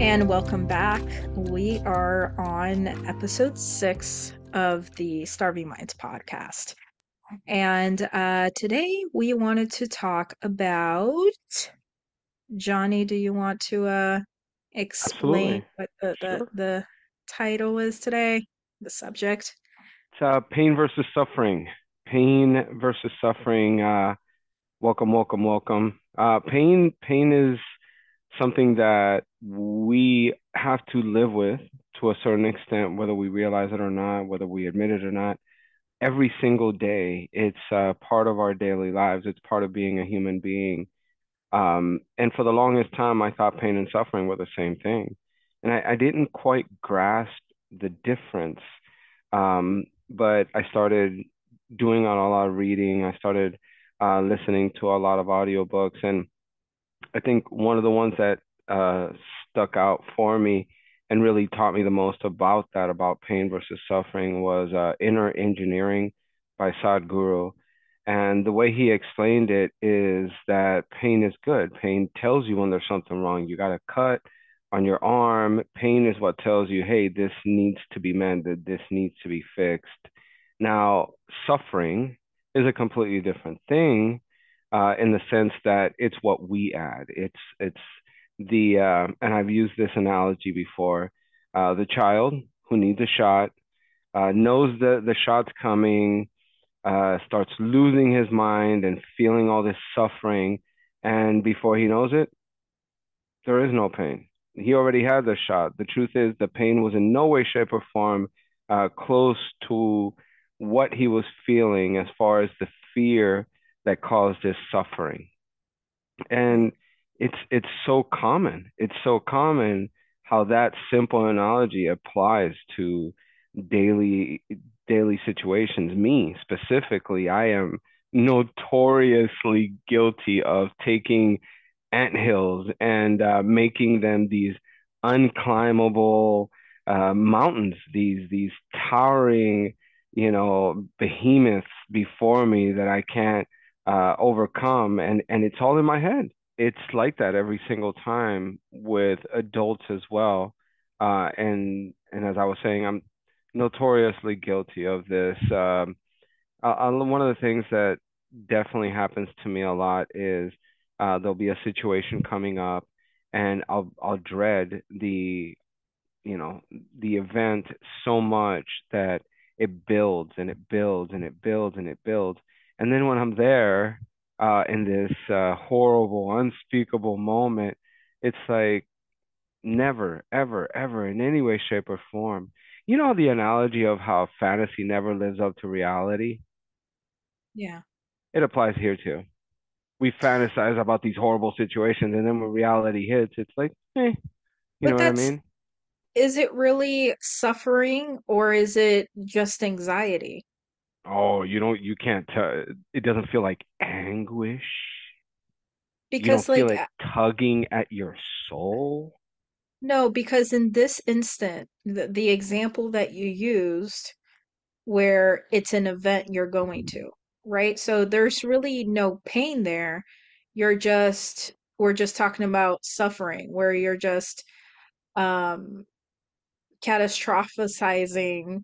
And welcome back. We are on episode six of the Starving Minds podcast. And uh, today we wanted to talk about Johnny. Do you want to uh, explain Absolutely. what the, the, Sure. the title is today? The subject? It's uh, pain versus suffering. Pain versus suffering. Uh, welcome, welcome, welcome. Uh, pain, pain is something that we have to live with to a certain extent, whether we realize it or not, whether we admit it or not. Every single day, it's uh, part of our daily lives. It's part of being a human being. Um, and for the longest time, I thought pain and suffering were the same thing. And I, I didn't quite grasp the difference. Um, but I started doing a lot of reading. I started uh, listening to a lot of audiobooks. And I think one of the ones that uh, stuck out for me and really taught me the most about that, about pain versus suffering, was uh, Inner Engineering by Sadhguru. And the way he explained it is that pain is good. Pain tells you when there's something wrong. You got a cut on your arm. Pain is what tells you, hey, this needs to be mended. This needs to be fixed. Now, suffering is a completely different thing uh, in the sense that it's what we add. It's it's the uh, and I've used this analogy before. Uh, the child who needs a shot uh, knows the the shot's coming, uh, starts losing his mind and feeling all this suffering, and before he knows it, there is no pain. He already had the shot. The truth is, the pain was in no way, shape, or form uh, close to what he was feeling as far as the fear that caused his suffering. And it's it's so common. It's so common how that simple analogy applies to daily daily situations. Me specifically, I am notoriously guilty of taking ant hills and uh, making them these unclimbable uh, mountains, these these towering, you know, behemoths before me that I can't uh, overcome, and and it's all in my head. It's like that every single time with adults as well, uh, and and as I was saying, I'm notoriously guilty of this. Um, uh, one of the things that definitely happens to me a lot is uh, there'll be a situation coming up, and I'll I'll dread the you know the event so much that it builds and it builds and it builds and it builds, and then when I'm there uh, in this uh, horrible, unspeakable moment, it's like never, ever, ever in any way, shape, or form. You know the analogy of how fantasy never lives up to reality? Yeah. It applies here too. We fantasize about these horrible situations, and then when reality hits, it's like, eh, you know what I mean? is it really suffering or is it just anxiety? Oh, you don't, you can't tell. It doesn't feel like anguish. Because, feel like, tugging at your soul. No, because in this instant, the, the example that you used, where it's an event you're going to, right? So there's really no pain there. You're just, we're just talking about suffering, where you're just um catastrophizing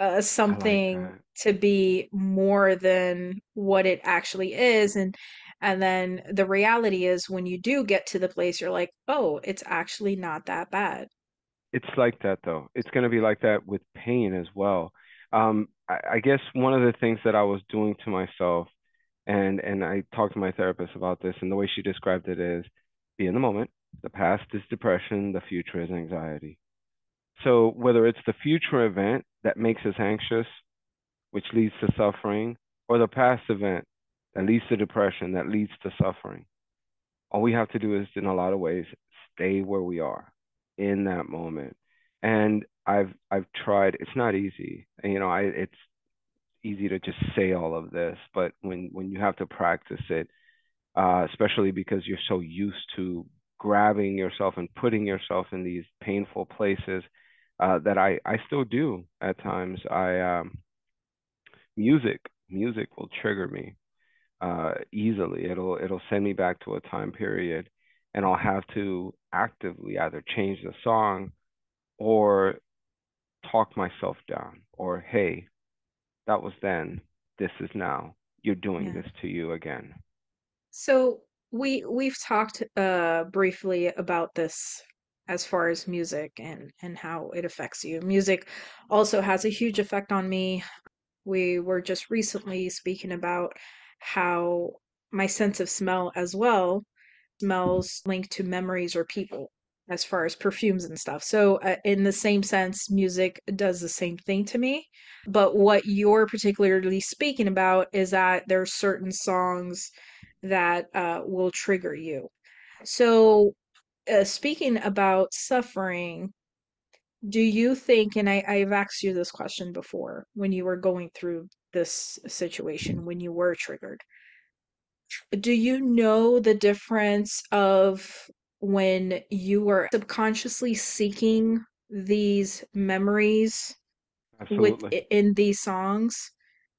uh, I like something to be more than what it actually is and and then the reality is when you do get to the place you're like oh it's actually not that bad It's like that though. It's going to be like that with pain as well. Um, I, I guess one of the things that I was doing to myself, and and I talked to my therapist about this, and the way she described it is, be in the moment. The past is depression. The future is anxiety. So whether it's the future event that makes us anxious, which leads to suffering, or the past event that leads to depression, that leads to suffering, all we have to do is, in a lot of ways, stay where we are in that moment. And I've I've tried. It's not easy. You know, I it's easy to just say all of this, but when when you have to practice it, uh, especially because you're so used to grabbing yourself and putting yourself in these painful places uh, that I I still do at times. I um, music music will trigger me uh, easily. It'll it'll send me back to a time period, and I'll have to actively either change the song or talk myself down, or hey, that was then, this is now. You're doing Yeah. this to you again. So we we've talked uh briefly about this as far as music and and how it affects you. Music also has a huge effect on me. We were just recently speaking about how my sense of smell as well smells linked to memories or people as far as perfumes and stuff. So, uh, in the same sense, music does the same thing to me. But what you're particularly speaking about is that there's certain songs that uh, will trigger you. So, uh, speaking about suffering, do you think, and I, I've asked you this question before when you were going through this situation, when you were triggered, do you know the difference of when you were subconsciously seeking these memories with in these songs?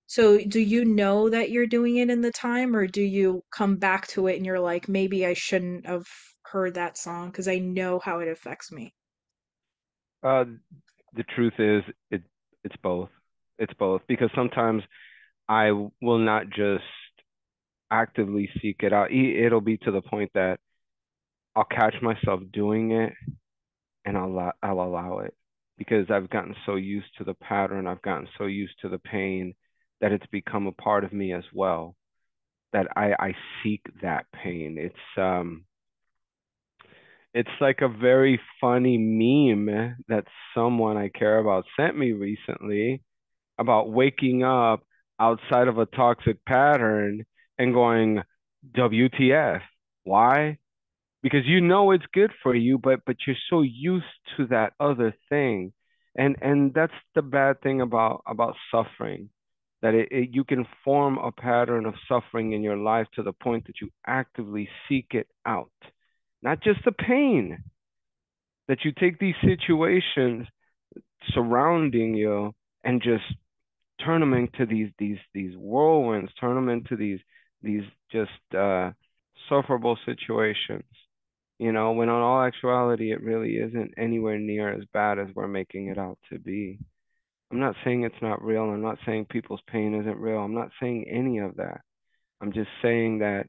So do you know that you're doing it in the time, or do you come back to it and you're like, maybe I shouldn't have heard that song because I know how it affects me? Uh, the truth is, it it's both. It's both because sometimes I will not just actively seek it out. It'll be to the point that I'll catch myself doing it and I'll I'll allow it because I've gotten so used to the pattern, I've gotten so used to the pain that it's become a part of me as well. That I I seek that pain. It's um it's like a very funny meme that someone I care about sent me recently about waking up outside of a toxic pattern and going WTF. Why? because you know it's good for you but but you're so used to that other thing and and that's the bad thing about about suffering that it, it, you can form a pattern of suffering in your life to the point that you actively seek it out not just the pain that you take these situations surrounding you and just turn them into these these these whirlwinds turn them into these these just uh sufferable situations you know, when on all actuality, it really isn't anywhere near as bad as we're making it out to be. I'm not saying it's not real. I'm not saying people's pain isn't real. I'm not saying any of that. I'm just saying that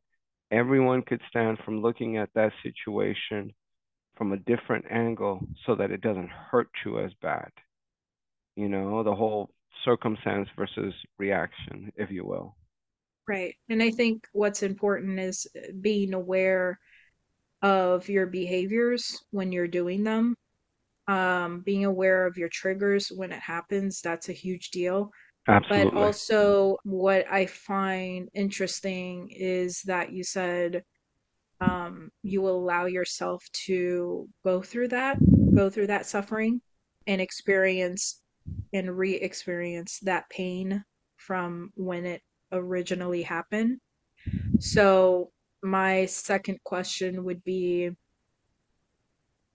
everyone could stand from looking at that situation from a different angle so that it doesn't hurt you as bad. You know, the whole circumstance versus reaction, if you will. Right. And I think what's important is being aware of your behaviors when you're doing them um, being aware of your triggers when it happens, that's a huge deal. But also, what I find interesting is that you said um, you will allow yourself to go through that, go through that suffering and experience and re experience that pain from when it originally happened. So, my second question would be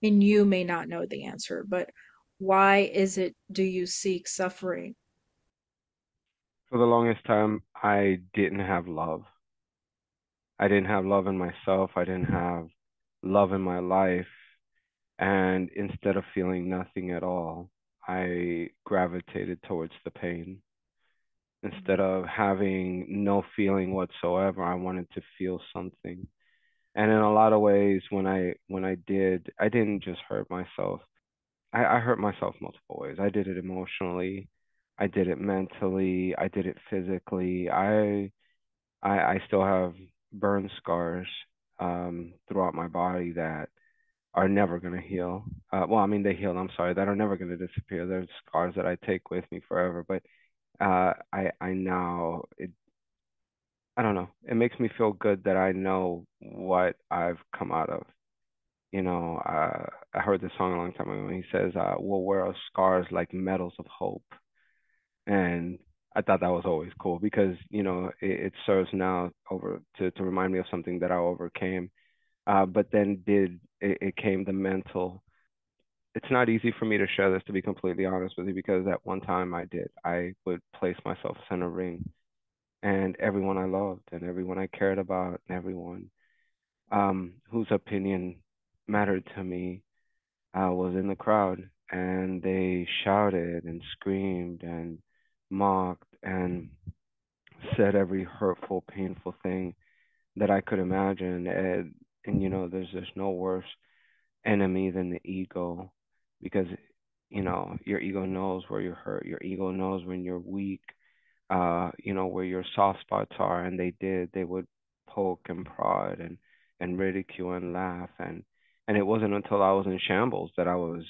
and you may not know the answer, but why is it do you seek suffering? For the longest time, I didn't have love. I didn't have love in myself. I didn't have love in my life. And instead of feeling nothing at all, I gravitated towards the pain. Instead of having no feeling whatsoever, I wanted to feel something. And in a lot of ways, when I when I did, I didn't just hurt myself. I, I hurt myself multiple ways. I did it emotionally, I did it mentally, I did it physically. I I, I still have burn scars um, throughout my body that are never going to heal. Uh, well, I mean, they heal. I'm sorry, that are never going to disappear. They're scars that I take with me forever. But uh, I I now it I don't know. It makes me feel good that I know what I've come out of. You know, uh, I heard this song a long time ago. And he says, uh, "We'll wear our scars like medals of hope." And I thought that was always cool because you know it, it serves now over to to remind me of something that I overcame. Uh, but then did it, it came the mental. It's not easy for me to share this to be completely honest with you because at one time I did. I would place myself center ring and everyone I loved and everyone I cared about and everyone um, whose opinion mattered to me uh, was in the crowd and they shouted and screamed and mocked and said every hurtful, painful thing that I could imagine. And, and you know, there's there's no worse enemy than the ego because you know your ego knows where you're hurt. Your ego knows when you're weak. Uh, you know where your soft spots are, and they did. They would poke and prod and and ridicule and laugh and and it wasn't until I was in shambles that I was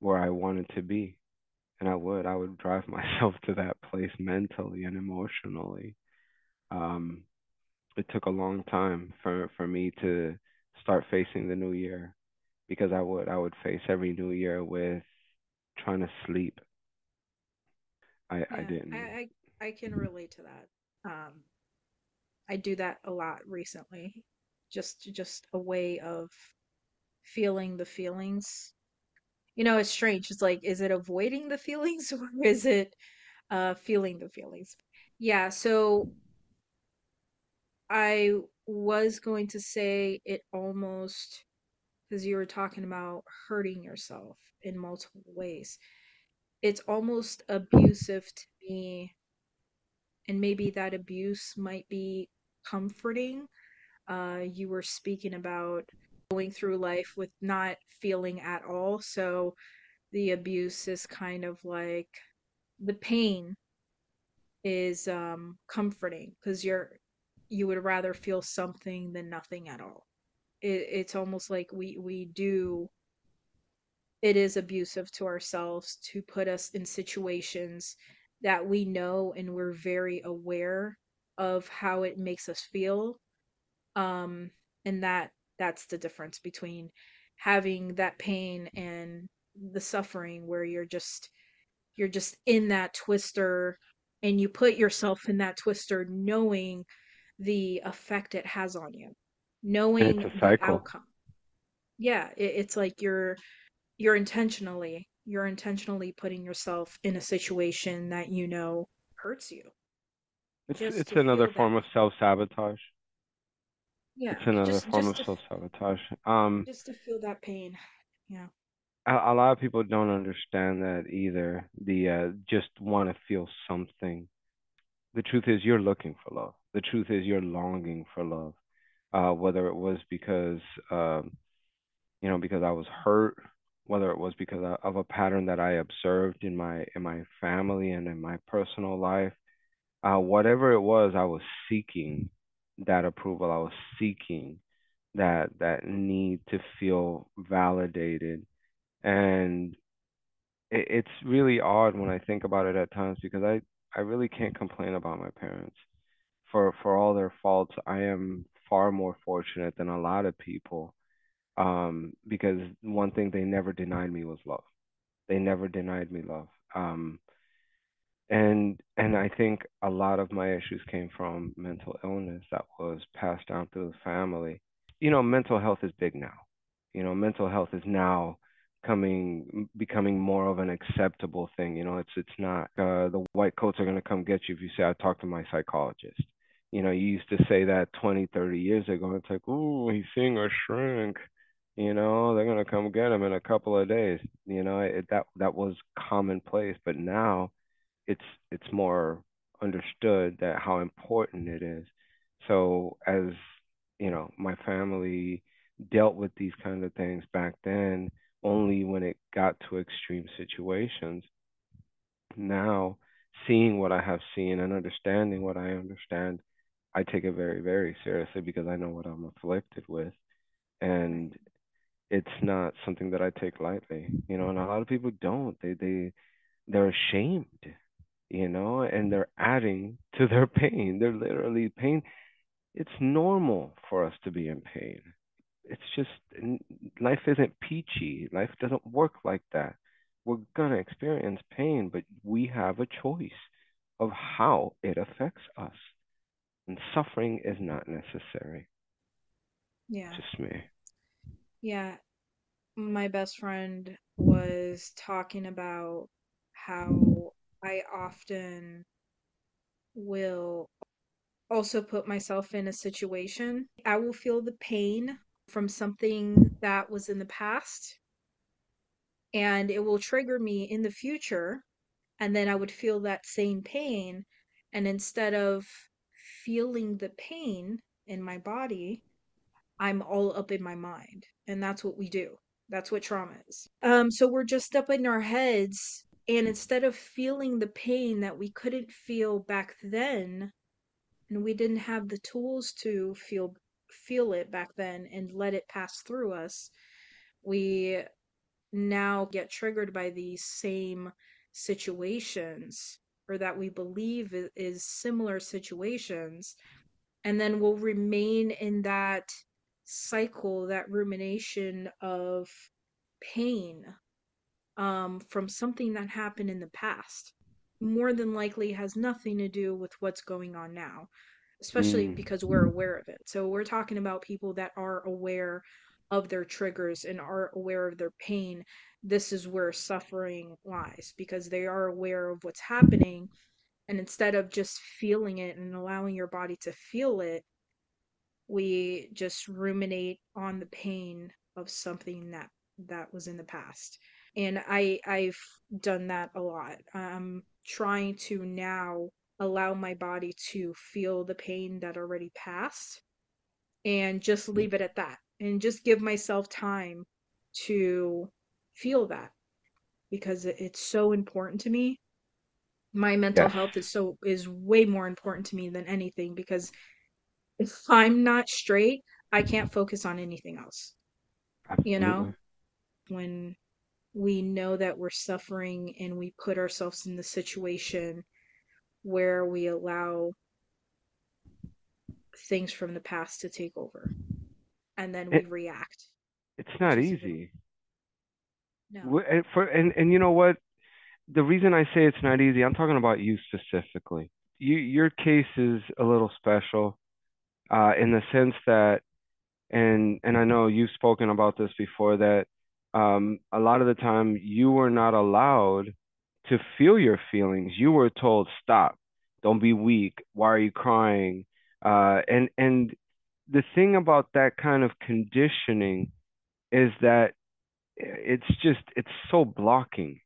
where I wanted to be. And I would, I would drive myself to that place mentally and emotionally. Um, it took a long time for for me to start facing the new year because I would I would face every new year with trying to sleep. I I Yeah, I, didn't. I I can relate to that. Um, I do that a lot recently. Just just a way of feeling the feelings. You know, it's strange. It's like, is it avoiding the feelings or is it uh feeling the feelings? Yeah, so I was going to say it almost because you were talking about hurting yourself in multiple ways. It's almost abusive to me, and maybe that abuse might be comforting. Uh, you were speaking about going through life with not feeling at all, so the abuse is kind of like the pain is um comforting because you're you would rather feel something than nothing at all. It, it's almost like we we do it is abusive to ourselves to put us in situations that we know and we're very aware of how it makes us feel um and that that's the difference between having that pain and the suffering where you're just you're just in that twister and you put yourself in that twister knowing the effect it has on you knowing the outcome. Yeah it, it's like you're you're intentionally you're intentionally putting yourself in a situation that you know hurts you. It's just it's another form that of self-sabotage. Yeah It's another just form just of self-sabotage. Um, just to feel that pain yeah a, a lot of people don't understand that either. The uh, just want to feel something. The truth is, you're looking for love. The truth is, you're longing for love. Uh, whether it was because, um, you know, because I was hurt, whether it was because of of a pattern that I observed in my in my family and in my personal life, uh, whatever it was, I was seeking that approval. I was seeking that that need to feel validated and it, it's really odd when I think about it at times because I I really can't complain about my parents for for all their faults. I am far more fortunate than a lot of people um because one thing they never denied me was love. They never denied me love. Um and and I think a lot of my issues came from mental illness that was passed down through the family. You know, mental health is big now. You know, mental health is now coming becoming more of an acceptable thing. You know, it's it's not uh, the white coats are going to come get you if you say I talked to my psychologist. You know, you used to say that 20, 30 years ago. It's like, ooh, he's seeing a shrink. You know, they're going to come get him in a couple of days. You know, it, that that was commonplace, but now it's it's more understood that how important it is. So as you know, my family dealt with these kind of things back then only when it got to extreme situations. Now, seeing what I have seen and understanding what I understand, I take it very, very seriously because I know what I'm afflicted with. And it's not something that I take lightly, you know, and a lot of people don't. They they they're ashamed you know, and they're adding to their pain. They're literally pain. It's normal for us to be in pain. It's just life isn't peachy. Life doesn't work like that. We're gonna experience pain, but we have a choice. of how it affects us. And suffering is not necessary. Yeah. Just me. Yeah. My best friend was talking about how I often will also put myself in a situation. I will feel the pain from something that was in the past and it will trigger me in the future and then I would feel that same pain and instead of feeling the pain in my body, I'm all up in my mind. And that's what we do. That's what trauma is. Um so we're just up in our heads and instead of feeling the pain that we couldn't feel back then and we didn't have the tools to feel feel it back then and let it pass through us, we now get triggered by these same situations or that we believe is similar situations. And then we'll remain in that cycle that rumination of pain um, from something that happened in the past more than likely has nothing to do with what's going on now especially Mm. because we're aware of it. So we're talking about people that are aware of their triggers and are aware of their pain. This is where suffering lies because they are aware of what's happening and instead of just feeling it and allowing your body to feel it we just ruminate on the pain of something that that was in the past and i i've done that a lot. I'm trying to now allow my body to feel the pain that already passed and just mm. leave it at that and just give myself time to feel that because it's so important to me. My mental Yes, health is so is way more important to me than anything because if i'm not straight i can't focus on anything else. You know? When we know that we're suffering and we put ourselves in the situation where we allow things from the past to take over and then we It, react it's not easy. no And for and and you know what? The reason I say it's not easy, I'm talking about you specifically. You your case is a little special, uh, in the sense that, and and I know you've spoken about this before, that um, a lot of the time you were not allowed to feel your feelings. You were told, stop, don't be weak. Why are you crying? Uh, and and the thing about that kind of conditioning is that it's just it's so blocking.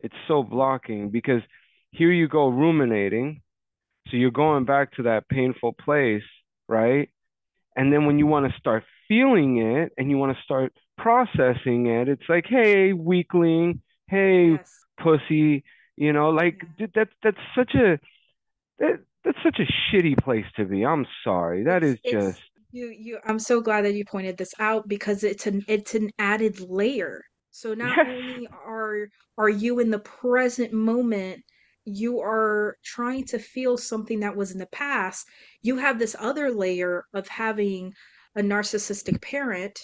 It's so blocking because here you go ruminating. So you're going back to that painful place, right? And then when you want to start feeling it and you want to start processing it, it's like, hey, weakling, hey, yes. pussy, you know, like yeah. that's that's such a that, that's such a shitty place to be. I'm sorry. That it's is just you you i'm so glad that you pointed this out because it's an it's an added layer. So not yes, only are are you in the present moment you are trying to feel something that was in the past. You have this other layer of having a narcissistic parent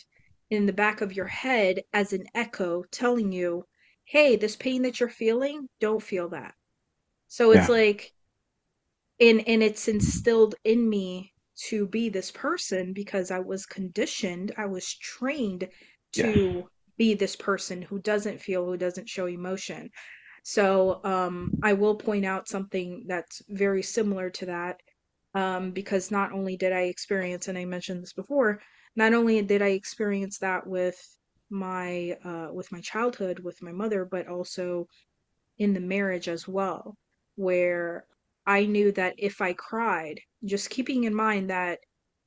in the back of your head as an echo telling you hey this pain that you're feeling don't feel that. So it's yeah, like and and it's instilled in me to be this person because I was conditioned, I was trained to be this person who doesn't feel, who doesn't show emotion. So um, I will point out something that's very similar to that um, because not only did I experience, and I mentioned this before, not only did I experience that with my uh, with my childhood with my mother, but also in the marriage as well, where I knew that if I cried, just keeping in mind that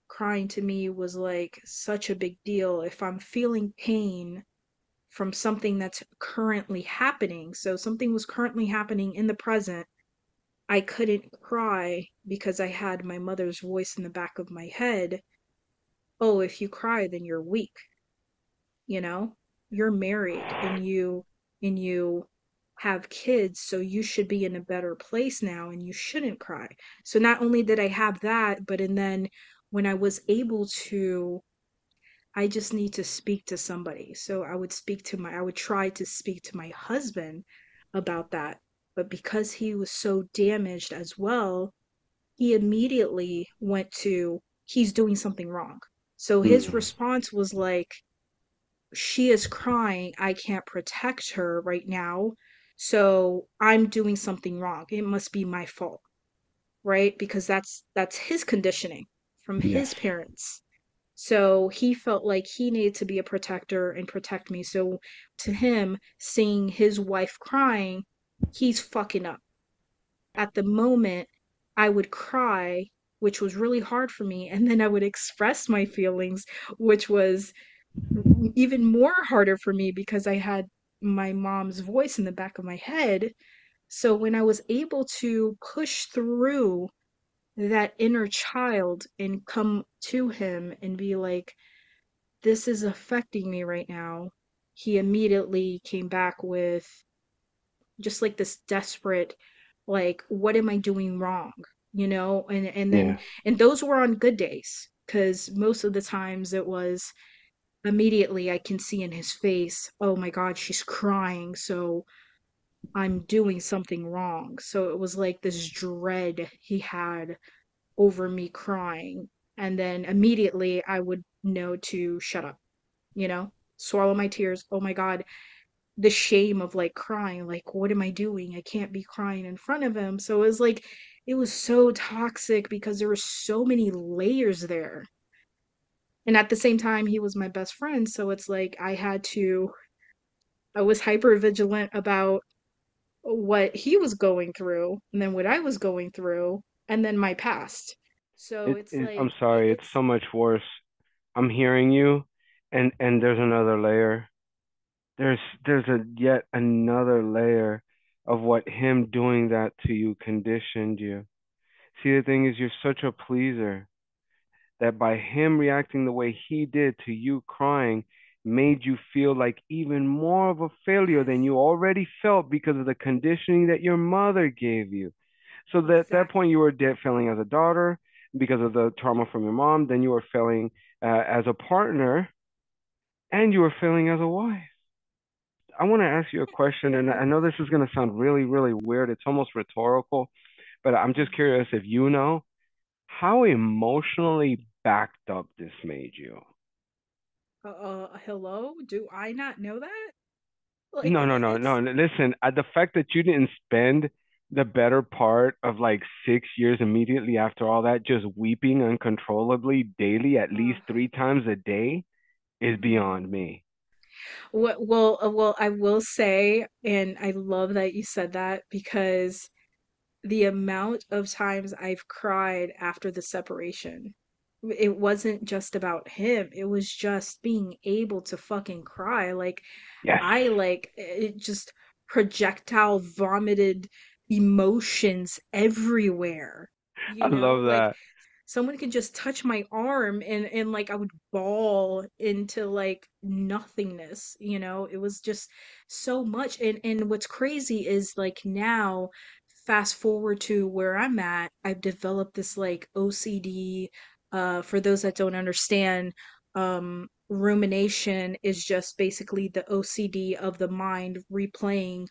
crying to me was like such a big deal. If I'm feeling pain from something that's currently happening, so something was currently happening in the present, I couldn't cry because I had my mother's voice in the back of my head. Oh, if you cry, then you're weak, you know? You're married and you and you have kids, so you should be in a better place now and you shouldn't cry. So not only did I have that, but and then when I was able to, I just need to speak to somebody. So I would speak to my, I would try to speak to my husband about that. But because he was so damaged as well, he immediately went to, he's doing something wrong. So his Mm. response was like, she is crying. I can't protect her right now. So I'm doing something wrong. It must be my fault, right? Because that's that's his conditioning from Yes. his parents. So he felt like he needed to be a protector and protect me. So to him, seeing his wife crying, he's fucking up. At the moment, I would cry, which was really hard for me, and then I would express my feelings, which was even more harder for me because I had my mom's voice in the back of my head. So when I was able to push through that inner child and come to him and be like, this is affecting me right now, he immediately came back with just like this desperate, like, what am I doing wrong? You know, and and then Yeah. and those were on good days because most of the times it was immediately I can see in his face, oh my God, she's crying, so I'm doing something wrong. So it was like this dread he had over me crying. And then immediately I would know to shut up, you know, swallow my tears. Oh my God, the shame of like crying, like, what am I doing? I can't be crying in front of him. So it was like, it was so toxic because there were so many layers there. And at the same time, he was my best friend. So it's like I had to, I was hyper vigilant about what he was going through and then what I was going through and then my past. So It it's is, I'm sorry, it's it's, so much worse. I'm hearing you and and there's another layer. There's there's a yet another layer of what him doing that to you conditioned you. See, the thing is you're such a pleaser that by him reacting the way he did to you crying made you feel like even more of a failure than you already felt because of the conditioning that your mother gave you. So that at that point you were dead failing as a daughter because of the trauma from your mom. Then you were failing uh, as a partner, and you were failing as a wife. I want to ask you a question, and I know this is going to sound really, really weird. It's almost rhetorical, but I'm just curious if you know how emotionally backed up this made you. Uh, hello? Do I not know that? Like, No, no, no, no. Listen, uh, the fact that you didn't spend the better part of like six years immediately after all that just weeping uncontrollably daily, at least three times a day, is beyond me. Well, well, uh, well, I will say, and I love that you said that because the amount of times I've cried after the separation, it wasn't just about him. It was just being able to fucking cry. Like, Yes, I like it just projectile vomited emotions everywhere. I know, love like that. Someone could just touch my arm and and like I would ball into like nothingness, you know? It was just so much. And and what's crazy is like now fast forward to where I'm at, I've developed this like OCD uh for those that don't understand um rumination is just basically the OCD of the mind replaying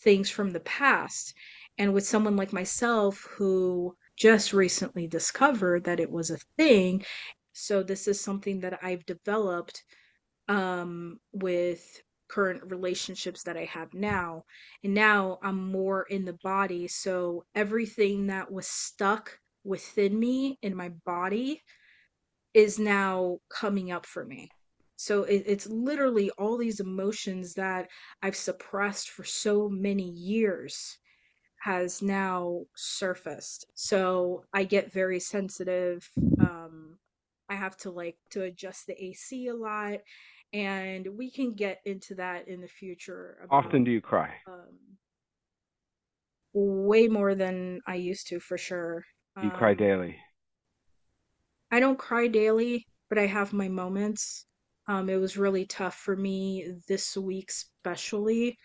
things from the past. And with someone like myself who just recently discovered that it was a thing, so this is something that I've developed um with current relationships that I have now. And now I'm more in the body, so everything that was stuck within me in my body is now coming up for me. So it, it's literally all these emotions that I've suppressed for so many years has now surfaced. So I get very sensitive. Um, I have to like to adjust the AC a lot, and we can get into that in the future Often do you cry? um, way more than I used to for sure. You cry Um, daily? I don't cry daily, but I have my moments. Um, it was really tough for me this week, especially.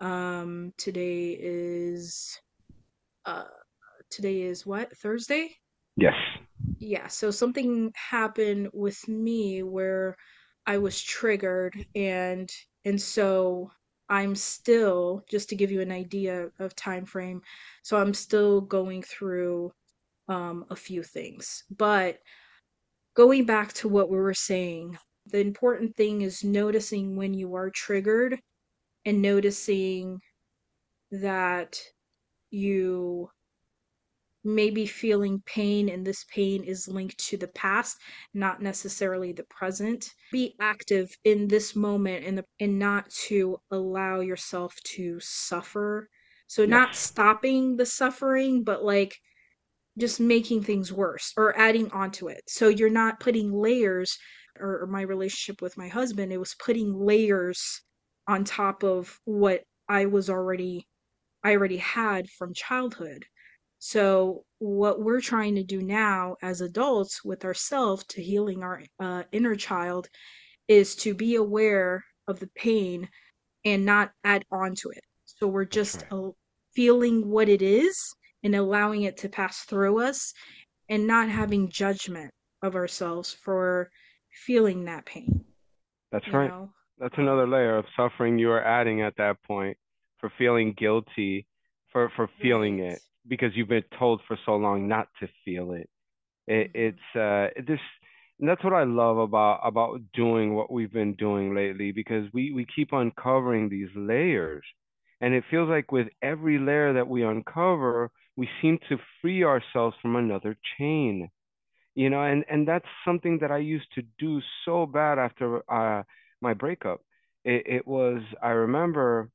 Um, today is uh today is what? Thursday? Yes. Yeah, so something happened with me where I was triggered and and so I'm still, just to give you an idea of time frame, so I'm still going through um, a few things. But going back to what we were saying, the important thing is noticing when you are triggered and noticing that you may be feeling pain and this pain is linked to the past not necessarily the present. Be active in this moment and the and not to allow yourself to suffer. So Yes. not stopping the suffering but like just making things worse or adding onto it. So you're not putting layers or, or my relationship with my husband it was putting layers on top of what i was already i already had from childhood so, what we're trying to do now as adults with ourselves to healing our uh, inner child is to be aware of the pain and not add on to it. So, we're just uh, feeling what it is and allowing it to pass through us and not having judgment of ourselves for feeling that pain, That's right. know? That's another layer of suffering you are adding at that point for feeling guilty for for feeling right. it because you've been told for so long not to feel it. It hmm it's uh this and that's what I love about about doing what we've been doing lately because we we keep uncovering these layers. And it feels like with every layer that we uncover, we seem to free ourselves from another chain you know and and that's something that i used to do so bad after uh my breakup. It, it was i remember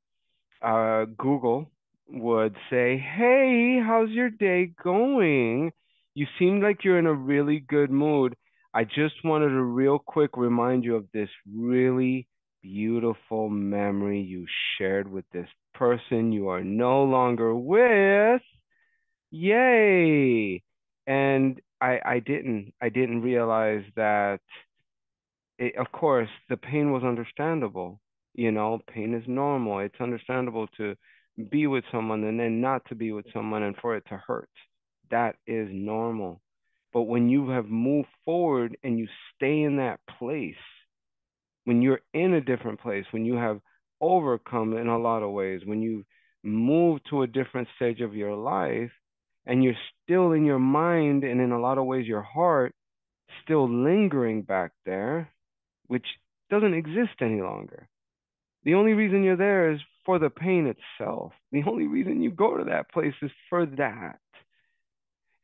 uh google would say hey how's your day going? You seem like you're in a really good mood. I just wanted to real quick remind you of this really beautiful memory you shared with this person you are no longer with. Yay! And I I didn't I didn't realize that it, of course the pain was understandable. You know, pain is normal. It's understandable to be with someone and then not to be with someone and for it to hurt. That is normal. But when you have moved forward and you stay in that place, when you're in a different place, when you have overcome in a lot of ways, when you move to a different stage of your life, and you're still in your mind and in a lot of ways your heart still lingering back there, which doesn't exist any longer. The only reason you're there is for the pain itself. The only reason you go to that place is for that.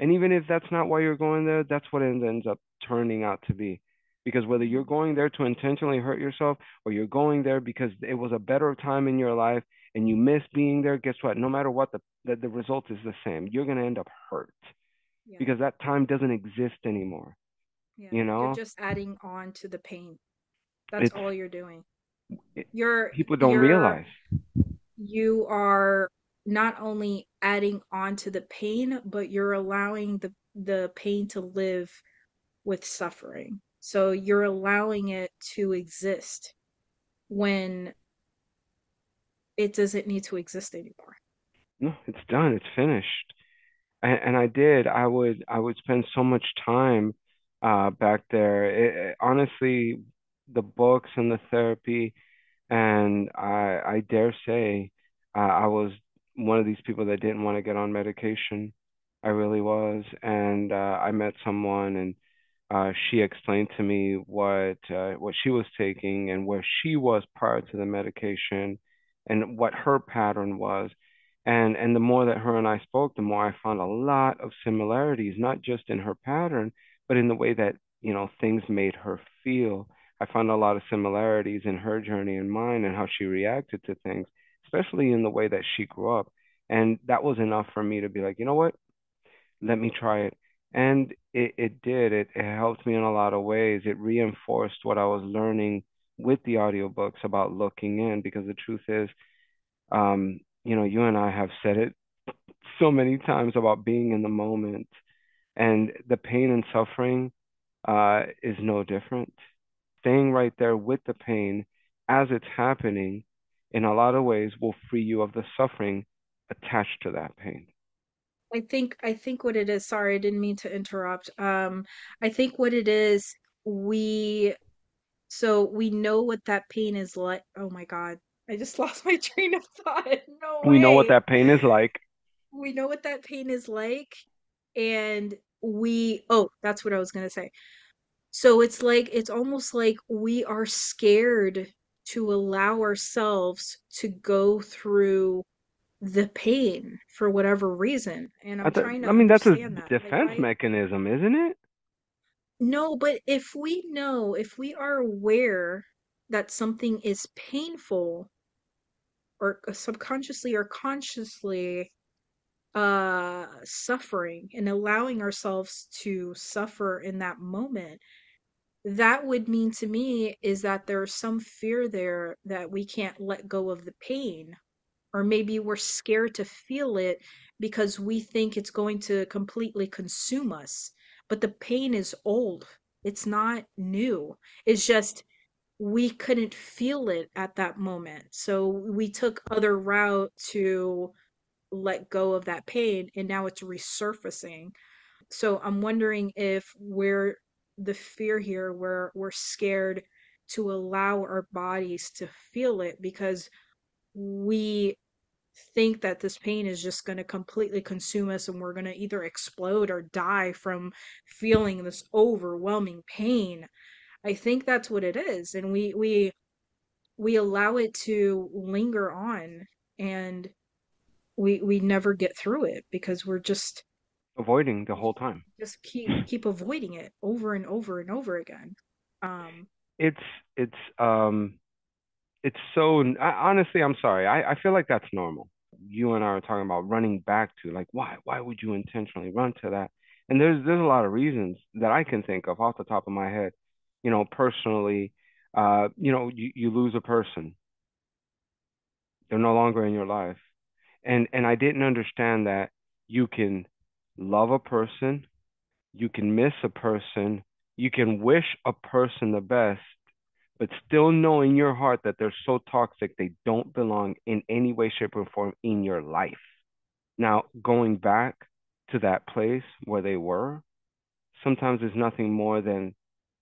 And even if that's not why you're going there, that's what it ends up turning out to be. Because whether you're going there to intentionally hurt yourself or you're going there because it was a better time in your life and you miss being there, guess what? No matter what, the, the, the result is the same. You're going to end up hurt Yeah. because that time doesn't exist anymore. Yeah. You You're know, just adding on to the pain. That's it's all you're doing. You're people don't you're realize. you are not only adding on to the pain, but you're allowing the the pain to live with suffering. So you're allowing it to exist when it doesn't need to exist anymore. No, it's done. It's finished. and, and I did. I would I would spend so much time uh, back there. It, it- honestly, the books and the therapy, and I I dare say uh, I was one of these people that didn't want to get on medication. I really was, and uh, I met someone, and uh, she explained to me what uh, what she was taking and where she was prior to the medication, and what her pattern was. And and the more that her and I spoke, the more I found a lot of similarities, not just in her pattern, but in the way that, you know, things made her feel. I found a lot of similarities in her journey and mine and how she reacted to things, especially in the way that she grew up. And that was enough for me to be like, you know what? Let me try it. And it, it did. It, it helped me in a lot of ways. It reinforced what I was learning with the audiobooks about looking in because the truth is, um, you know, you and I have said it so many times about being in the moment, and the pain and suffering uh, is no different. Staying right there with the pain as it's happening, in a lot of ways, will free you of the suffering attached to that pain. I think I think what it is, sorry, I didn't mean to interrupt. Um, I think what it is, we so we know what that pain is like. Oh my God. I just lost my train of thought. No We know what that pain is like. We know what that pain is like, and we, oh, that's what I was gonna say. So it's like, it's almost like we are scared to allow ourselves to go through the pain for whatever reason. And I, I'm th- trying to I mean, that's a that. Like, defense I, mechanism, isn't it? no, but if we know, if we are aware that something is painful or subconsciously or consciously uh suffering and allowing ourselves to suffer in that moment that would mean to me is that there's some fear there that we can't let go of the pain. Or maybe we're scared to feel it because we think it's going to completely consume us. But the pain is old. It's not new. It's just we couldn't feel it at that moment. So we took other route to let go of that pain and now it's resurfacing. So I'm wondering if we're the fear here where we're scared to allow our bodies to feel it because we think that this pain is just going to completely consume us and we're going to either explode or die from feeling this overwhelming pain. I think that's what it is and we we we allow it to linger on and we we never get through it because we're just Avoiding the whole time. just keep keep avoiding it over and over and over again. Um, It's it's um it's so I, honestly, I'm sorry. I, I feel like that's normal. You and I are talking about running back to like why why would you intentionally run to that? And there's there's a lot of reasons that I can think of off the top of my head. You know, personally, uh, you know, you, you lose a person. They're no longer in your life. And and I didn't understand that you can love a person, you can miss a person, you can wish a person the best, but still know in your heart that they're so toxic they don't belong in any way, shape, or form in your life. Now, going back to that place where they were, sometimes it's nothing more than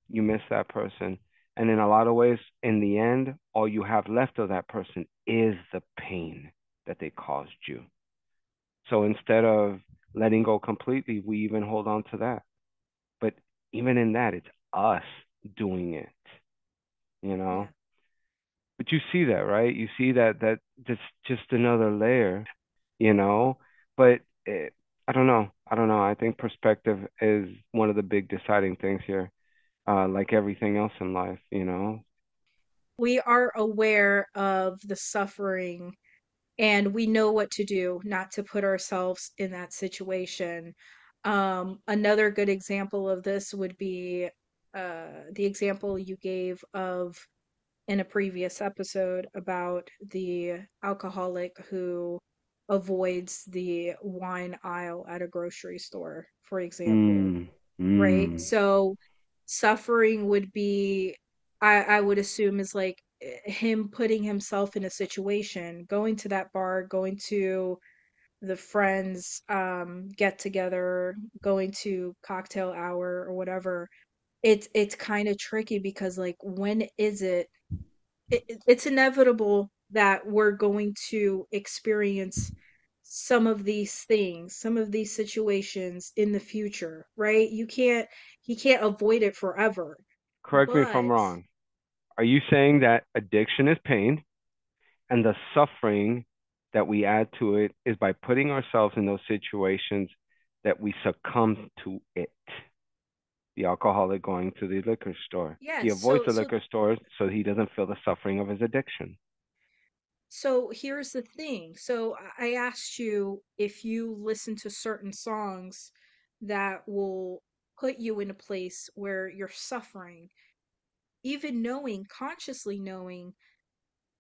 you miss that person. And in a lot of ways, in the end, all you have left of that person is the pain that they caused you. So instead of letting go completely, we even hold on to that. But even in that, it's us doing it, you know? But you see that, right? You see that that that's just another layer, you know? But it, I don't know. I don't know. I think perspective is one of the big deciding things here, uh, like everything else in life, you know? We are aware of the suffering and we know what to do not to put ourselves in that situation. Um, another good example of this would be uh, the example you gave of in a previous episode about the alcoholic who avoids the wine aisle at a grocery store, for example, Mm, right? mm. So suffering would be, I, I would assume, is like him putting himself in a situation, going to that bar, going to the friends um get together, going to cocktail hour or whatever. It's it's kind of tricky because like when is it it, it's inevitable that we're going to experience some of these things, some of these situations in the future, right? You can't he can't avoid it forever. Correct me if I'm wrong. Are you saying that addiction is pain and the suffering that we add to it is by putting ourselves in those situations that we succumb to it? The alcoholic going to the liquor store. He avoids so the so liquor store so he doesn't feel the suffering of his addiction. so here's the thing. So I asked you if you listen to certain songs that will put you in a place where you're suffering, even knowing, consciously knowing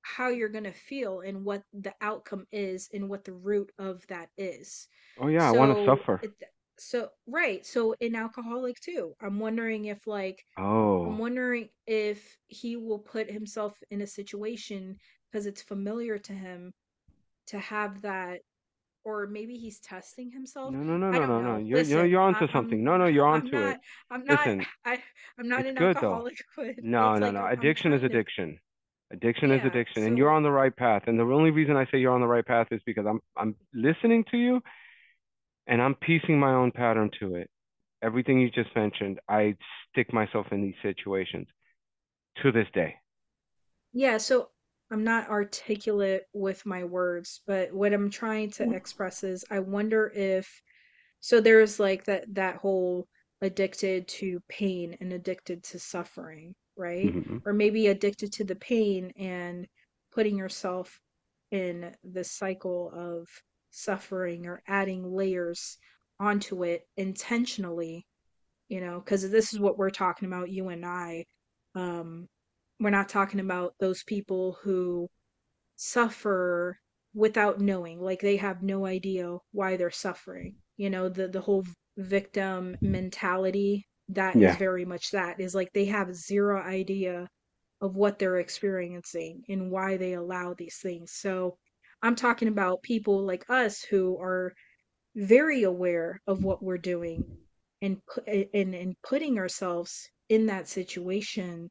how you're going to feel and what the outcome is and what the root of that is. Oh yeah, I want to suffer. it, so right, so in alcoholic too. I'm wondering if like oh I'm wondering if he will put himself in a situation because it's familiar to him to have that or maybe he's testing himself. no, no, no, no, no, no. You're you're you're onto I'm something. No, no, you're onto I'm onto it. not I'm not Listen, I I'm not an good though. alcoholic, but No, no, like no. I'm Addiction is addiction. Addiction is Yeah. addiction, and you're on the right path. And the only reason I say you're on the right path is because I'm I'm listening to you and I'm piecing my own pattern to it. Everything you just mentioned, I stick myself in these situations to this day. Yeah, so I'm not articulate with my words, but what I'm trying to express is I wonder if so there's like that that whole addicted to pain and addicted to suffering, right? hmm Or maybe addicted to the pain and putting yourself in the cycle of suffering or adding layers onto it intentionally you know, because this is what we're talking about, you and I. Um, we're not talking about those people who suffer without knowing, like they have no idea why they're suffering. You know, the the whole victim mentality that is Yeah, very much that is like they have zero idea of what they're experiencing and why they allow these things. So I'm talking about people like us who are very aware of what we're doing and and and putting ourselves in that situation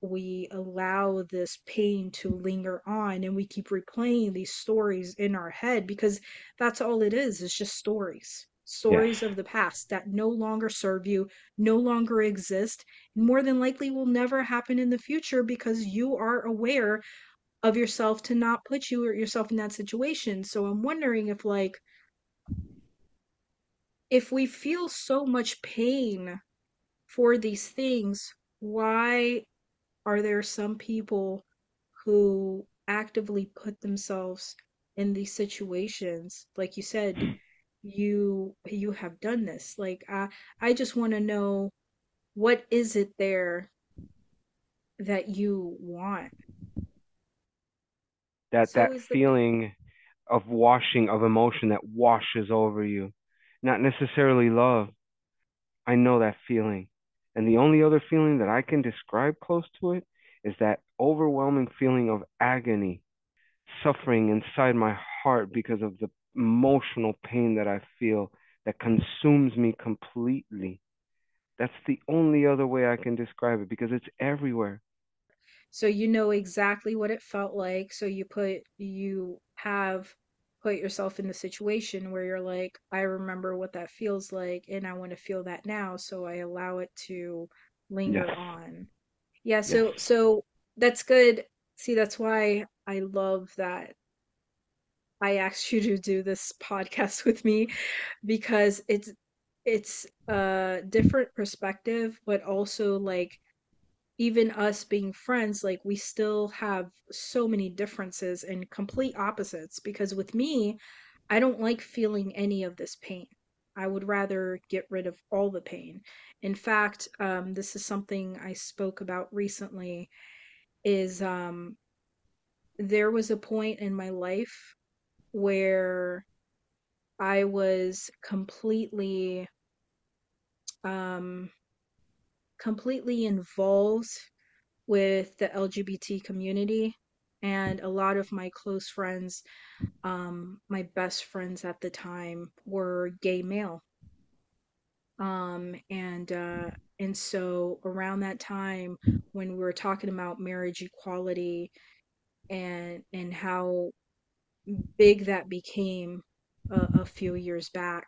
we allow this pain to linger on and we keep replaying these stories in our head because that's all it is it's just stories. Stories of the past that no longer serve you no longer exist and more than likely will never happen in the future because you are aware of yourself to not put you or yourself in that situation. So i'm wondering if like if we feel so much pain for these things, why are there some people who actively put themselves in these situations? Like you said, mm. you you have done this. Like I I just want to know what is it there that you want? That So that is the feeling of washing of emotion that washes over you, not necessarily love. I know that feeling. And the only other feeling that I can describe close to it is that overwhelming feeling of agony, suffering inside my heart because of the emotional pain that I feel that consumes me completely. That's the only other way I can describe it because it's everywhere. So you know exactly what it felt like. So you put you have put yourself in the situation where you're like, I remember what that feels like and I want to feel that now, so I allow it to Yes, linger on. Yeah, yes. so so that's good. See, that's why I love that I asked you to do this podcast with me because it's it's a different perspective, but also like even us being friends, like we still have so many differences and complete opposites. Because with me, I don't like feeling any of this pain. I would rather get rid of all the pain. In fact, um, this is something I spoke about recently. Is um, there was a point in my life where I was completely um, completely involved with the LGBT community. And a lot of my close friends, um, my best friends at the time, were gay male. Um, and uh, and so around that time, when we were talking about marriage equality and and how big that became a, a few years back,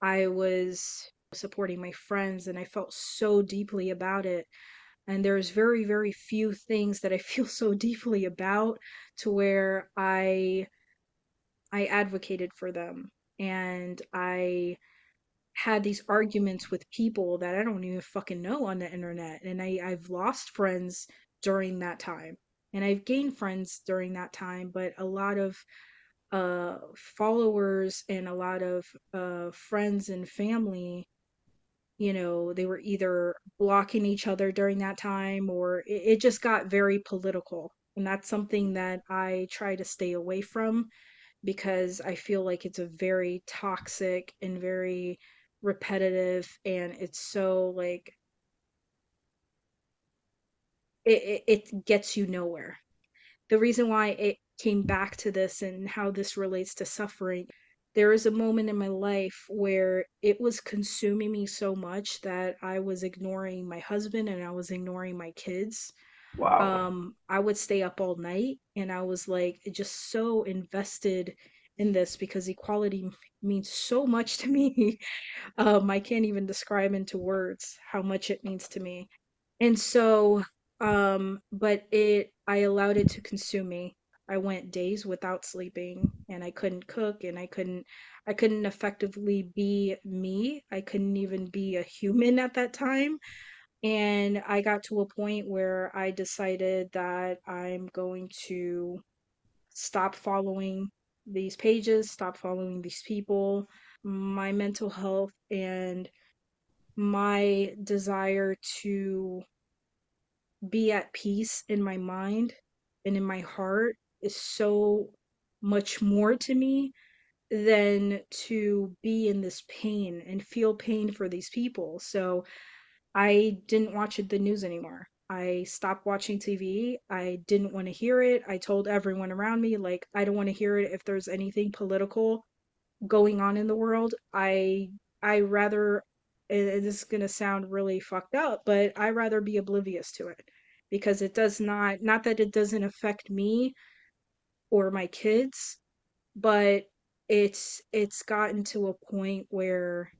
I was supporting my friends, and I felt so deeply about it. And there's very very few things that I feel so deeply about to where I I advocated for them. And I had these arguments with people that I don't even fucking know on the internet and I I've lost friends during that time. And I've gained friends during that time but a lot of uh followers and a lot of uh friends and family you know, they were either blocking each other during that time or it, it just got very political. And that's something that I try to stay away from because I feel like it's a very toxic and very repetitive and it's so like it, it, it gets you nowhere. The reason why it came back to this and how this relates to suffering there was a moment in my life where it was consuming me so much that I was ignoring my husband and I was ignoring my kids. Wow. Um, I would stay up all night and I was like just so invested in this because equality means so much to me. Um, I can't even describe into words how much it means to me. And so, um, but it, I allowed it to consume me. I went days without sleeping and I couldn't cook and I couldn't, I couldn't effectively be me. I couldn't even be a human at that time. And I got to a point where I decided that I'm going to stop following these pages, stop following these people. My mental health and my desire to be at peace in my mind and in my heart is so much more to me than to be in this pain and feel pain for these people. So I didn't watch the news anymore. I stopped watching TV. I didn't want to hear it. I told everyone around me, like, I don't want to hear it if there's anything political going on in the world. I I rather this is gonna sound really fucked up, but I rather be oblivious to it because it does not not that it doesn't affect me or my kids, but it's it's gotten to a point where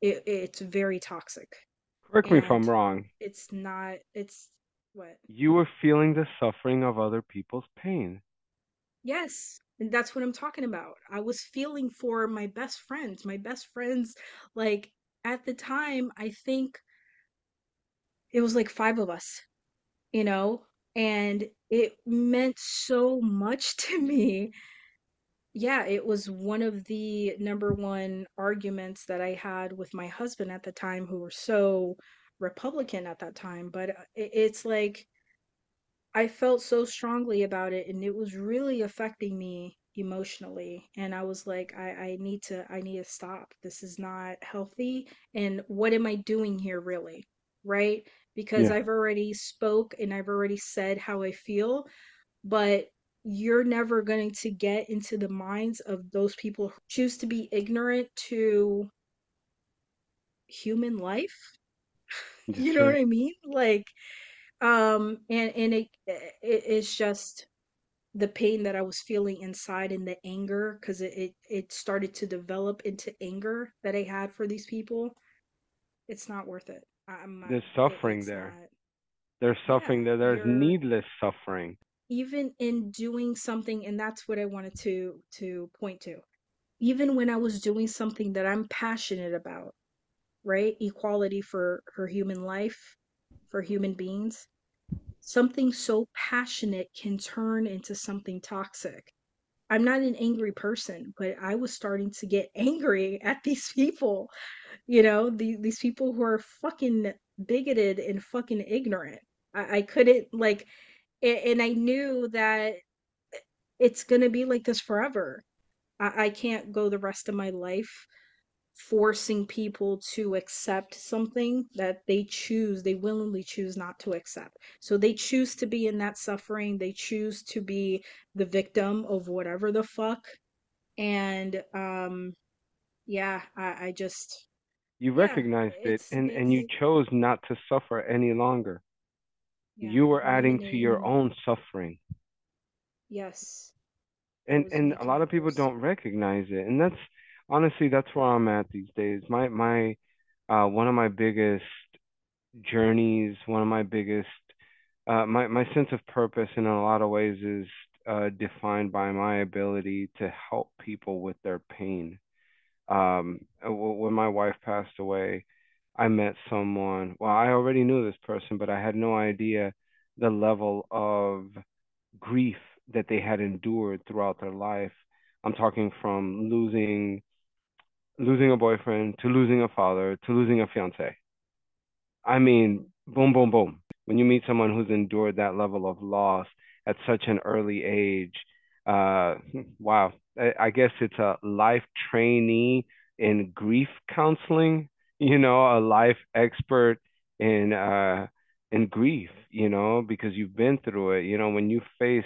it, it's very toxic. Correct me if I'm wrong. it's not it's what? You were feeling the suffering of other people's pain. yes and that's what i'm talking about. I was feeling for my best friends. My best friends like at the time i think it was like five of us you know and it meant so much to me yeah it was one of the number one arguments that i had with my husband at the time who were so republican at that time but uh, it's like I felt so strongly about it and it was really affecting me emotionally and I was like I I need to I need to stop. This is not healthy and what am I doing here really? Right? Because Yeah. I've already spoke and I've already said how I feel, but you're never going to get into the minds of those people who choose to be ignorant to human life. You know what. I mean? Like um and and it, it it's just the pain that I was feeling inside and the anger because it, it it started to develop into anger that I had for these people. It's not worth it. I'm There's suffering there. not. There's Yeah, suffering there. There's needless suffering. even in doing something, and that's what I wanted to to point to. Even when I was doing something that I'm passionate about, right? Equality for for human life, for human beings. Something so passionate can turn into something toxic I'm not an angry person, but I was starting to get angry at these people, you know, the, these people who are fucking bigoted and fucking ignorant. I, I couldn't like, and I knew that it's gonna be like this forever. I, I can't go the rest of my life forcing people to accept something that they choose, they willingly choose not to accept. So they choose to be in that suffering, they choose to be the victim of whatever the fuck and um yeah i i just You yeah recognized it and, and you chose not to suffer any longer. yeah You were adding to your own suffering. yes And and a lot of people don't recognize it. And that's honestly that's where I'm at these days. My my uh one of my biggest journeys, one of my biggest uh my my sense of purpose in a lot of ways is uh defined by my ability to help people with their pain. Um, uh, when my wife passed away, I met someone. Well, I already knew this person, but I had no idea the level of grief that they had endured throughout their life. I'm talking from losing losing a boyfriend to losing a father to losing a fiance. I mean, boom, boom, boom. When you meet someone who's endured that level of loss at such an early age, uh, wow. I, I guess it's a life trainee in grief counseling, you know, a life expert in uh in grief, you know, because you've been through it. You know, when you face,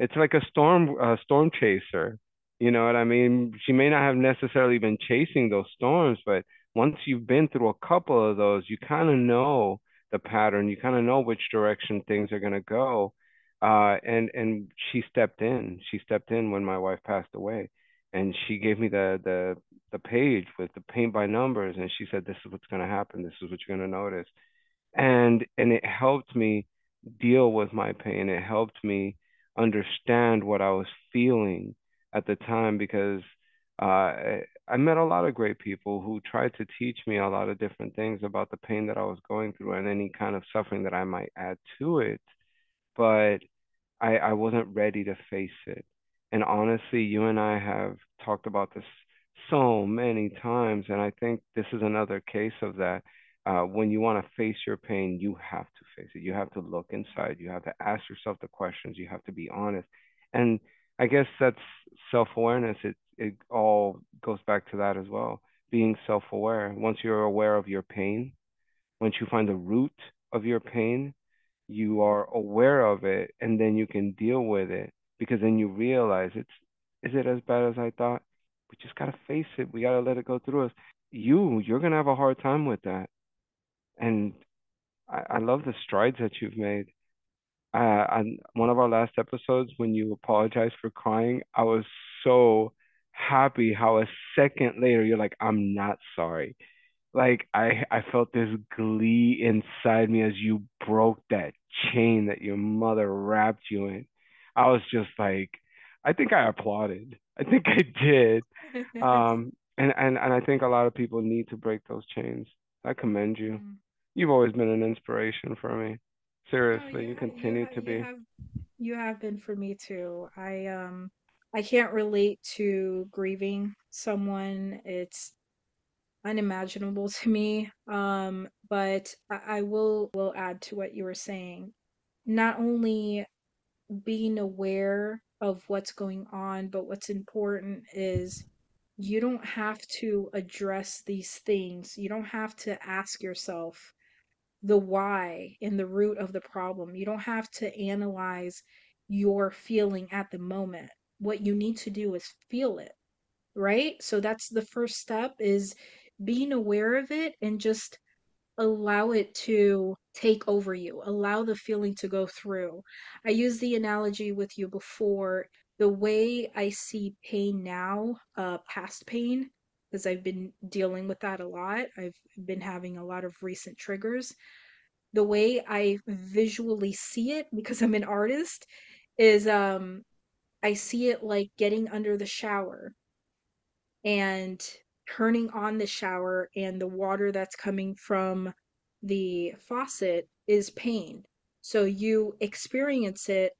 it's like a storm, a storm chaser. You know what I mean? She may not have necessarily been chasing those storms, but once you've been through a couple of those, you kind of know the pattern. You kind of know which direction things are going to go. Uh, and and she stepped in. She stepped in when my wife passed away, and she gave me the the the page with the paint by numbers, and she said, "This is what's going to happen. This is what you're going to notice." And and it helped me deal with my pain. It helped me understand what I was feeling at the time because uh, I, met a lot of great people who tried to teach me a lot of different things about the pain that I was going through and any kind of suffering that I might add to it. But I, I wasn't ready to face it. And honestly, you and I have talked about this so many times, and I think this is another case of that. Uh, when you want to face your pain, you have to face it. You have to look inside. You have to ask yourself the questions. You have to be honest. And I guess that's self-awareness. It it all goes back to that as well. Being self-aware. Once you're aware of your pain, once you find the root of your pain, you are aware of it and then you can deal with it because then you realize it's is it as bad as I thought? We just gotta face it. We gotta let it go through us. You, you're gonna have a hard time with that. And I, I love the strides that you've made. Uh, on one of our last episodes, when you apologized for crying, I was so happy how a second later you're like, I'm not sorry. Like I I felt this glee inside me as you broke that chain that your mother wrapped you in. I was just like, I think I applauded. I think I did. Um, and and and I think a lot of people need to break those chains. I commend you. Mm. You've always been an inspiration for me. No, Seriously, you you you continue ha to you be. have you have been for me too. I um I can't relate to grieving someone. It's unimaginable to me. Um, but I, I will will add to what you were saying. Not only being aware of what's going on, but what's important is you don't have to address these things. You don't have to ask yourself the why and the root of the problem. You don't have to analyze your feeling at the moment. What you need to do is feel it, right? So that's the first step is being aware of it and just allow it to take over you, allow the feeling to go through. I used the analogy with you before. The way I see pain now, uh, past pain, because I've been dealing with that a lot. I've been having a lot of recent triggers. The way I visually see it, because I'm an artist, is um, I see it like getting under the shower and turning on the shower and the water that's coming from the faucet is pain. So you experience it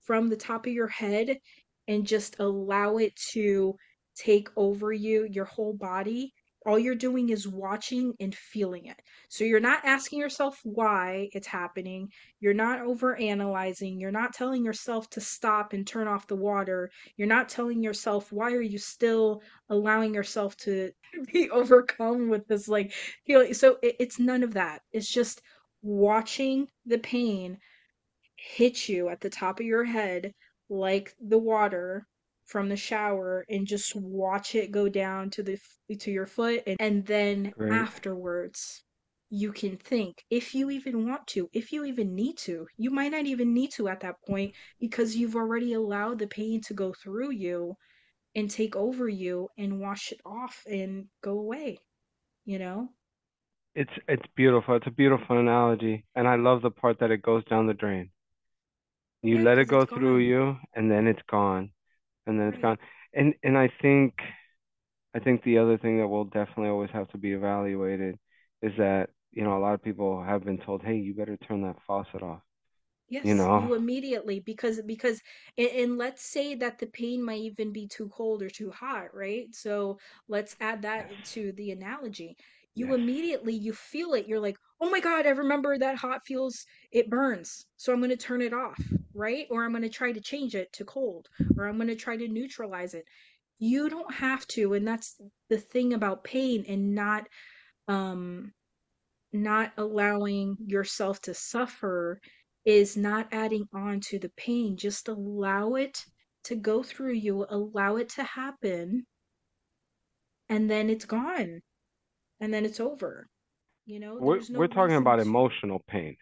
from the top of your head and just allow it to take over you, your whole body. All you're doing is watching and feeling it. So you're not asking yourself why it's happening. You're not over analyzing. You're not telling yourself to stop and turn off the water. You're not telling yourself why are you still allowing yourself to be overcome with this like feeling. So it, it's none of that. It's just watching the pain hit you at the top of your head like the water from the shower and just watch it go down to the to your foot and, and then Great. afterwards you can think if you even want to if you even need to you might not even need to at that point because you've already allowed the pain to go through you and take over you and wash it off and go away you know It's it's beautiful. It's a beautiful analogy, and I love the part that it goes down the drain. You yeah let it go through gone you, and then it's gone, and then it's gone. And and I think I think the other thing that will definitely always have to be evaluated is that, you know, a lot of people have been told, "Hey, you better turn that faucet off." You Yes, know? you immediately because because and, and let's say that the pain might even be too cold or too hot, right? So let's add that to the analogy. You Yes. immediately you feel it. You're like, "Oh my God, I remember that hot feels it burns. So I'm going to turn it off, right? Or I'm going to try to change it to cold, or I'm going to try to neutralize it." You don't have to, and that's the thing about pain and not um not allowing yourself to suffer is not adding on to the pain. Just allow it to go through you, allow it to happen, and then it's gone, and then it's over. You know, We're no we're talking about emotional pain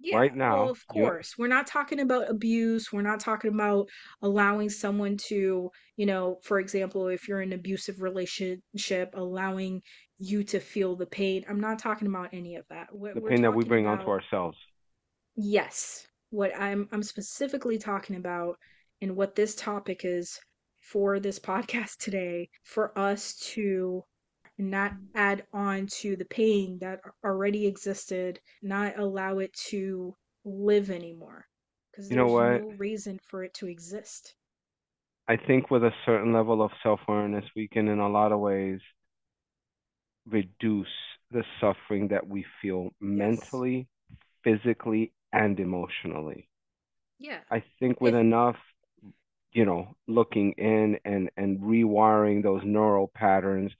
Yeah, right well, now. of You course. We're not talking about abuse. We're not talking about allowing someone to, you know, for example, if you're in an abusive relationship, allowing you to feel the pain. I'm not talking about any of that. What the pain that we bring onto ourselves. yes, what I'm I'm specifically talking about and what this topic is for this podcast today, for us to not add on to the pain that already existed, not allow it to live anymore. Because You know there's what? no reason for it to exist. I think with a certain level of self-awareness, we can, in a lot of ways, reduce the suffering that we feel Yes. mentally, physically, and emotionally. Yeah. I think with If enough, you know, looking in and and rewiring those neural patterns,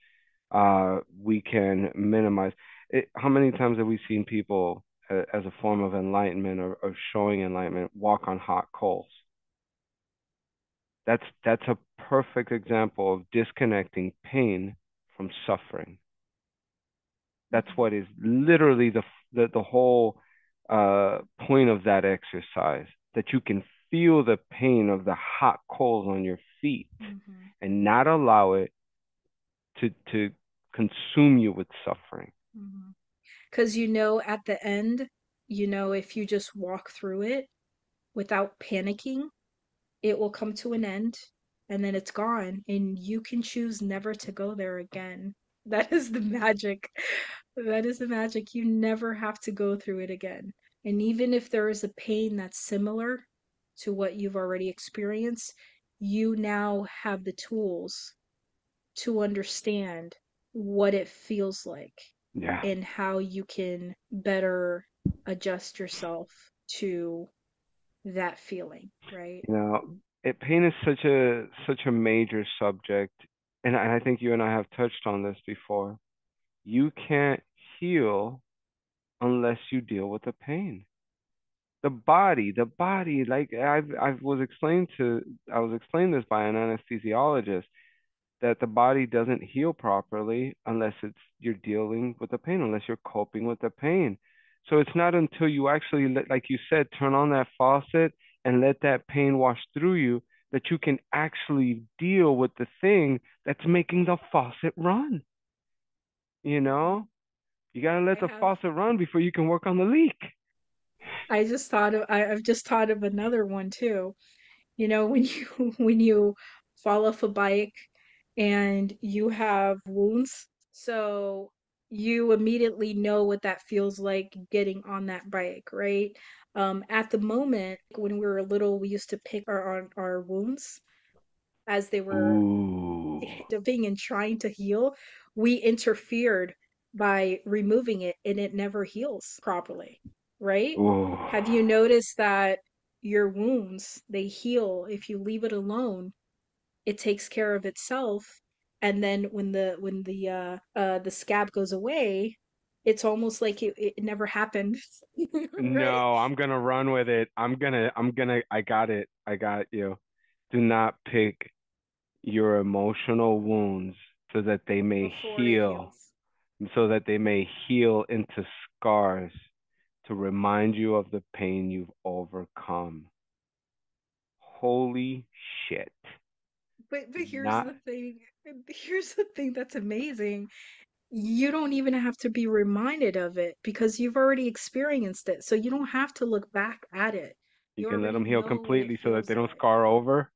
uh, we can minimize it. How many times have we seen people, uh, as a form of enlightenment or, or showing enlightenment, walk on hot coals? That's that's a perfect example of disconnecting pain from suffering. That's what is literally the the, the whole uh, point of that exercise. That you can feel the pain of the hot coals on your feet mhm, and not allow it to to consume you with suffering. Mm-hmm. Because you know, at the end, you know, if you just walk through it without panicking, it will come to an end and then it's gone, and you can choose never to go there again. That is the magic. That is the magic. You never have to go through it again. And even if there is a pain that's similar to what you've already experienced, you now have the tools to understand what it feels like Yeah. and how you can better adjust yourself to that feeling, right? You know, it, pain is such a such a major subject, and I, I think you and I have touched on this before. You can't heal unless you deal with the pain. The body, the body, like I've I was explained to I was explained this by an anesthesiologist that the body doesn't heal properly unless it's you're dealing with the pain, unless you're coping with the pain. So it's not until you actually, like you said, turn on that faucet and let that pain wash through you that you can actually deal with the thing that's making the faucet run. You know, you gotta let I the have faucet run before you can work on the leak. I just thought of I, I've just thought of another one too. You know, when you when you fall off a bike and you have wounds, so you immediately know what that feels like getting on that bike, right? Um, at the moment, when we were little, we used to pick our our, our wounds as they were Ooh, developing and trying to heal. We interfered by removing it, and it never heals properly, right? ooh. Have you noticed that your wounds, they heal if you leave it alone? It takes care of itself and then when the when the uh uh the scab goes away it's almost like it, it never happened right No, I'm gonna run with it. I'm gonna, I'm gonna, I got it. I got you. Do not pick your emotional wounds so that they may before heal, so that they may heal into scars to remind you of the pain you've overcome. Holy shit. But but here's not, the thing here's the thing that's amazing you don't even have to be reminded of it because you've already experienced it so you don't have to look back at it you can let already them heal know it completely so that they don't like scar over.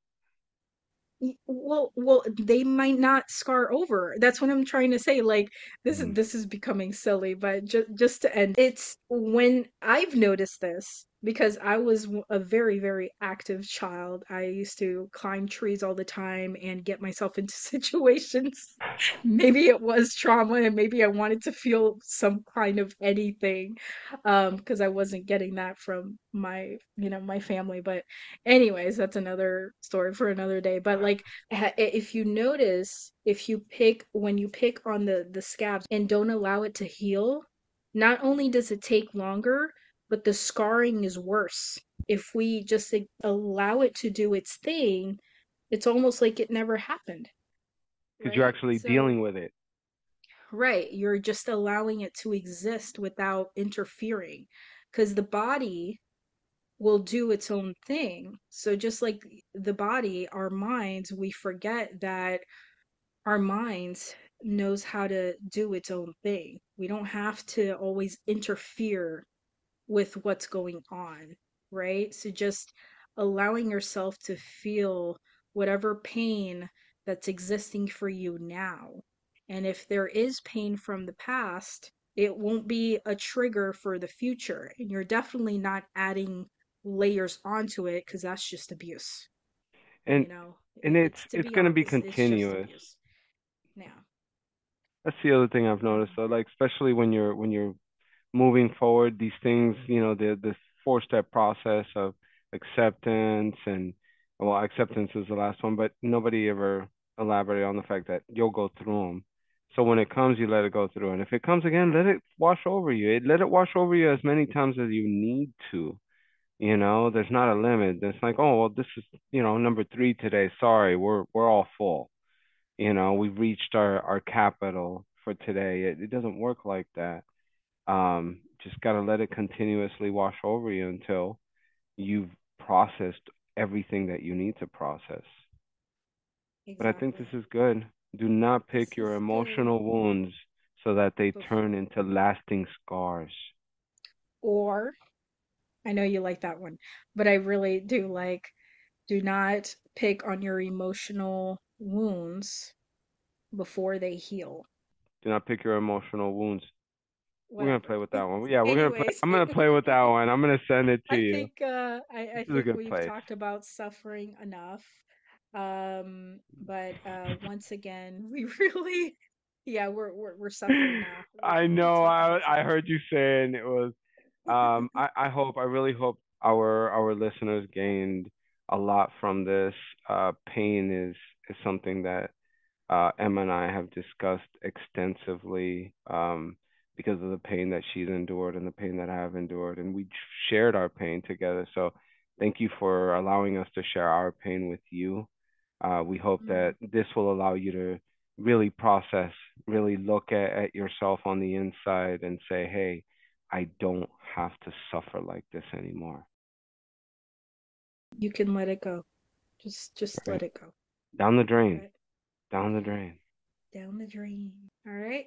Y- Well, well, they might not scar over. That's what I'm trying to say. Like this is Mm. this is becoming silly, but just just to end, it's when I've noticed this because I was a very, very active child. I used to climb trees all the time and get myself into situations. Maybe it was trauma and maybe I wanted to feel some kind of anything um because I wasn't getting that from my, you know, my family, but Anyways, that's another story for another day. But like, if you notice, if you pick when you pick on the the scabs and don't allow it to heal, not only does it take longer, but the scarring is worse. If we just like, allow it to do its thing, it's almost like it never happened, Because you're actually So, dealing with it. right, you're just allowing it to exist without interfering. Because the body will do its own thing. So just like the body, our minds, we forget that our minds knows how to do its own thing. We don't have to always interfere with what's going on, right? So just allowing yourself to feel whatever pain that's existing for you now. And if there is pain from the past, it won't be a trigger for the future. And you're definitely not adding layers onto it because that's just abuse. And You know, and it's it's to it's gonna be honest, continuous. Now, That's the other thing I've noticed. So like especially when you're when you're moving forward, these things, mm-hmm. you know, the the four step process of acceptance and well, acceptance is the last one, but nobody ever elaborated on the fact that you'll go through them. So when it comes, you let it go through, and if it comes again, let it wash over you. It, let it wash over you as many mm-hmm. times as you need to. You know, there's not a limit. It's like, oh, well, this is, you know, number three today. Sorry, we're we're all full. You know, we've reached our our capital for today. It, it doesn't work like that. Um, just got to let it continuously wash over you until you've processed everything that you need to process. But I think this is good. Do not pick your good. emotional wounds so that they turn into lasting scars. or I know you like that one, but I really do like do not pick on your emotional wounds before they heal. Do not pick your emotional wounds. We're gonna play with that one. Yeah, we're gonna play. I'm gonna play with that one. I'm gonna send it to I you. think uh I, I think we've place. talked about suffering enough. Um, but uh once again, we really yeah, we're we're we're suffering now. We I can we can know. I I heard you saying it was. Um, I I hope. I really hope our our listeners gained a lot from this. Uh, pain is is something that uh, Emma and I have discussed extensively um, because of the pain that she's endured and the pain that I have endured, and we shared our pain together. So thank you for allowing us to share our pain with you. Uh, we hope that Mm, this will allow you to really process, really look at, at yourself on the inside and say, hey, I don't have to suffer like this anymore. you can let it go. Just just let it go. Down the drain, But down the drain. down the drain. All right.